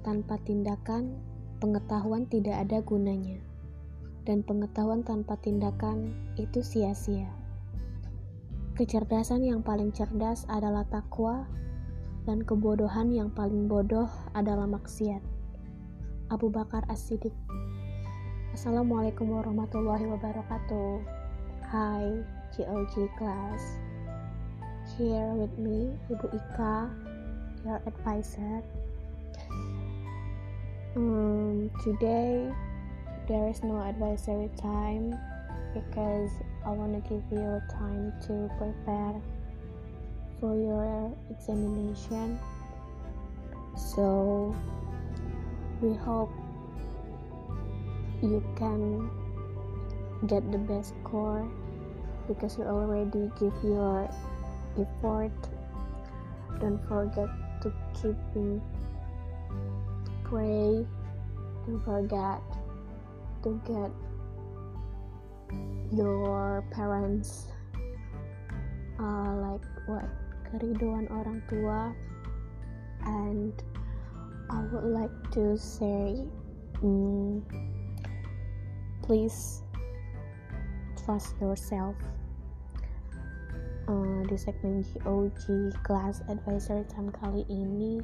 Tanpa tindakan, pengetahuan tidak ada gunanya, dan pengetahuan tanpa tindakan itu sia-sia. Kecerdasan yang paling cerdas adalah takwa, dan kebodohan yang paling bodoh adalah maksiat. Abu Bakar As-Siddiq Assalamualaikum warahmatullahi wabarakatuh Hai GOG class Here with me Ibu Ika Your advisor um, today there is no advisory time because I want to give you time to prepare for your examination. So we hope you can get the best score because you already give your effort. Don't forget to keep in pray. Don't forget to get your parents uh, like what? Keriduan orang tua. And I would like to say mm, please trust yourself di segmen GOG Class Advisor time kali ini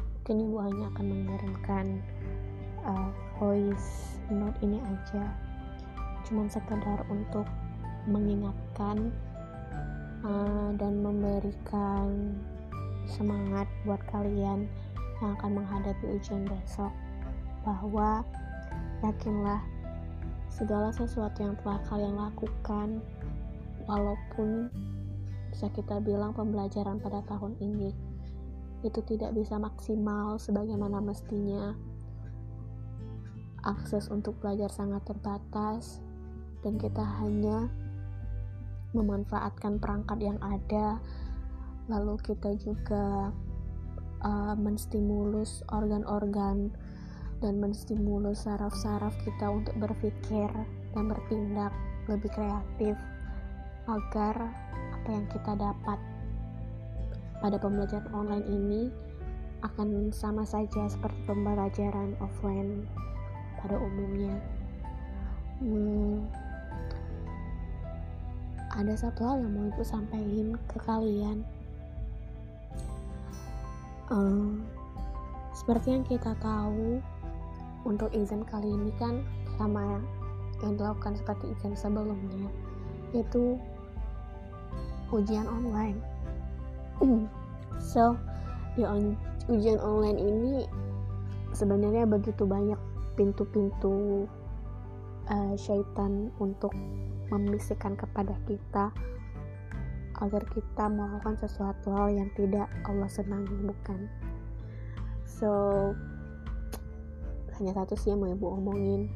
mungkin ibu hanya akan mengirimkan uh, voice note ini aja. Cuman sekedar untuk mengingatkan uh, dan memberikan semangat buat kalian yang akan menghadapi ujian besok. Bahwa yakinlah segala sesuatu yang telah kalian lakukan walaupun bisa kita bilang pembelajaran pada tahun ini itu tidak bisa maksimal sebagaimana mestinya. Akses untuk belajar sangat terbatas, dan kita hanya memanfaatkan perangkat yang ada. Lalu, kita juga uh, menstimulus organ-organ dan menstimulus saraf-saraf kita untuk berpikir dan bertindak lebih kreatif agar apa yang kita dapat pada pembelajaran online ini akan sama saja seperti pembelajaran offline pada umumnya. Hmm, ada satu hal yang mau ibu sampaikan ke kalian. Um, seperti yang kita tahu, untuk exam kali ini kan sama yang dilakukan seperti exam sebelumnya, yaitu ujian online. So di on ujian online ini sebenarnya begitu banyak pintu-pintu uh, syaitan untuk membisikkan kepada kita agar kita melakukan sesuatu hal yang tidak Allah senangi bukan? So hanya satu sih yang mau ibu omongin.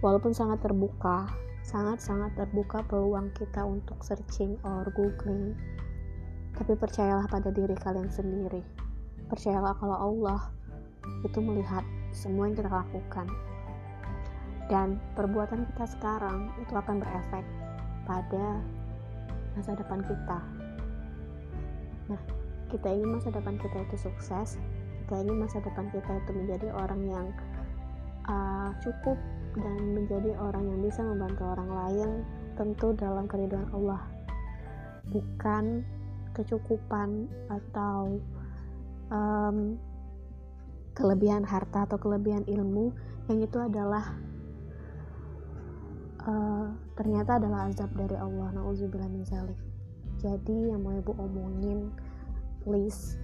Walaupun sangat terbuka sangat-sangat terbuka peluang kita untuk searching or googling tapi percayalah pada diri kalian sendiri. Percayalah kalau Allah itu melihat semua yang kita lakukan. Dan perbuatan kita sekarang itu akan berefek pada masa depan kita. Nah, kita ingin masa depan kita itu sukses, kita ingin masa depan kita itu menjadi orang yang uh, cukup dan menjadi orang yang bisa membantu orang lain tentu dalam keriduan Allah. Bukan kecukupan atau um, kelebihan harta atau kelebihan ilmu yang itu adalah uh, ternyata adalah azab dari Allah. Nauzubillah jadi yang mau ibu omongin please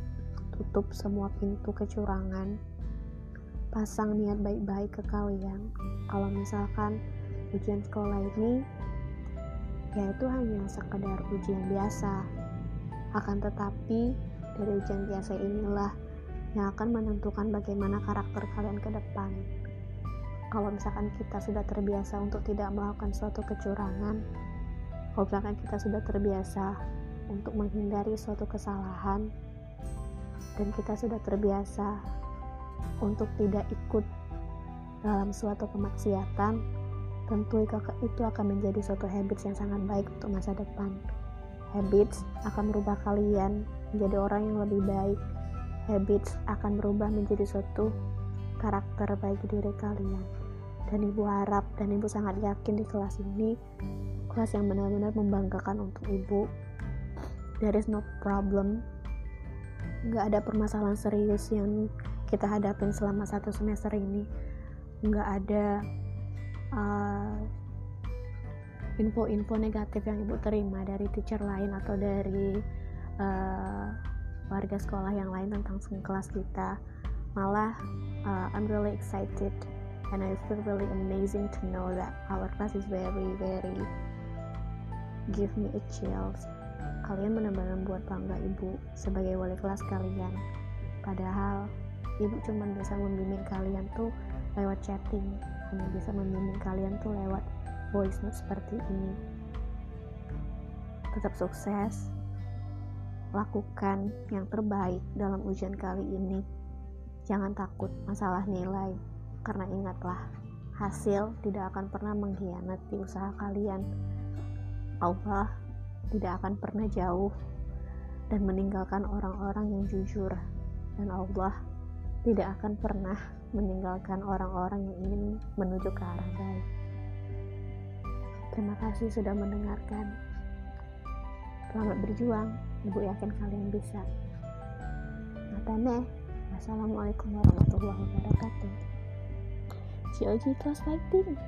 tutup semua pintu kecurangan pasang niat baik-baik ke kalian kalau misalkan ujian sekolah ini ya itu hanya sekedar ujian biasa akan tetapi, dari ujian biasa inilah yang akan menentukan bagaimana karakter kalian ke depan. Kalau misalkan kita sudah terbiasa untuk tidak melakukan suatu kecurangan, kalau misalkan kita sudah terbiasa untuk menghindari suatu kesalahan, dan kita sudah terbiasa untuk tidak ikut dalam suatu kemaksiatan, tentu itu akan menjadi suatu habits yang sangat baik untuk masa depan habits akan merubah kalian menjadi orang yang lebih baik. Habits akan berubah menjadi suatu karakter bagi diri kalian. Dan ibu harap dan ibu sangat yakin di kelas ini, kelas yang benar-benar membanggakan untuk ibu. There is no problem. Gak ada permasalahan serius yang kita hadapin selama satu semester ini. Gak ada uh, info-info negatif yang ibu terima dari teacher lain atau dari uh, warga sekolah yang lain tentang kelas kita malah uh, I'm really excited and I feel really amazing to know that our class is very very give me a chills kalian benar-benar buat bangga ibu sebagai wali kelas kalian. Padahal ibu cuma bisa membimbing kalian tuh lewat chatting. Hanya bisa membimbing kalian tuh lewat voice note seperti ini. Tetap sukses. Lakukan yang terbaik dalam ujian kali ini. Jangan takut masalah nilai karena ingatlah hasil tidak akan pernah mengkhianati usaha kalian. Allah tidak akan pernah jauh dan meninggalkan orang-orang yang jujur dan Allah tidak akan pernah meninggalkan orang-orang yang ingin menuju ke arah baik. Terima kasih sudah mendengarkan. Selamat berjuang, Ibu yakin kalian bisa. Matane, Assalamualaikum warahmatullahi wabarakatuh. COG Class Fighting.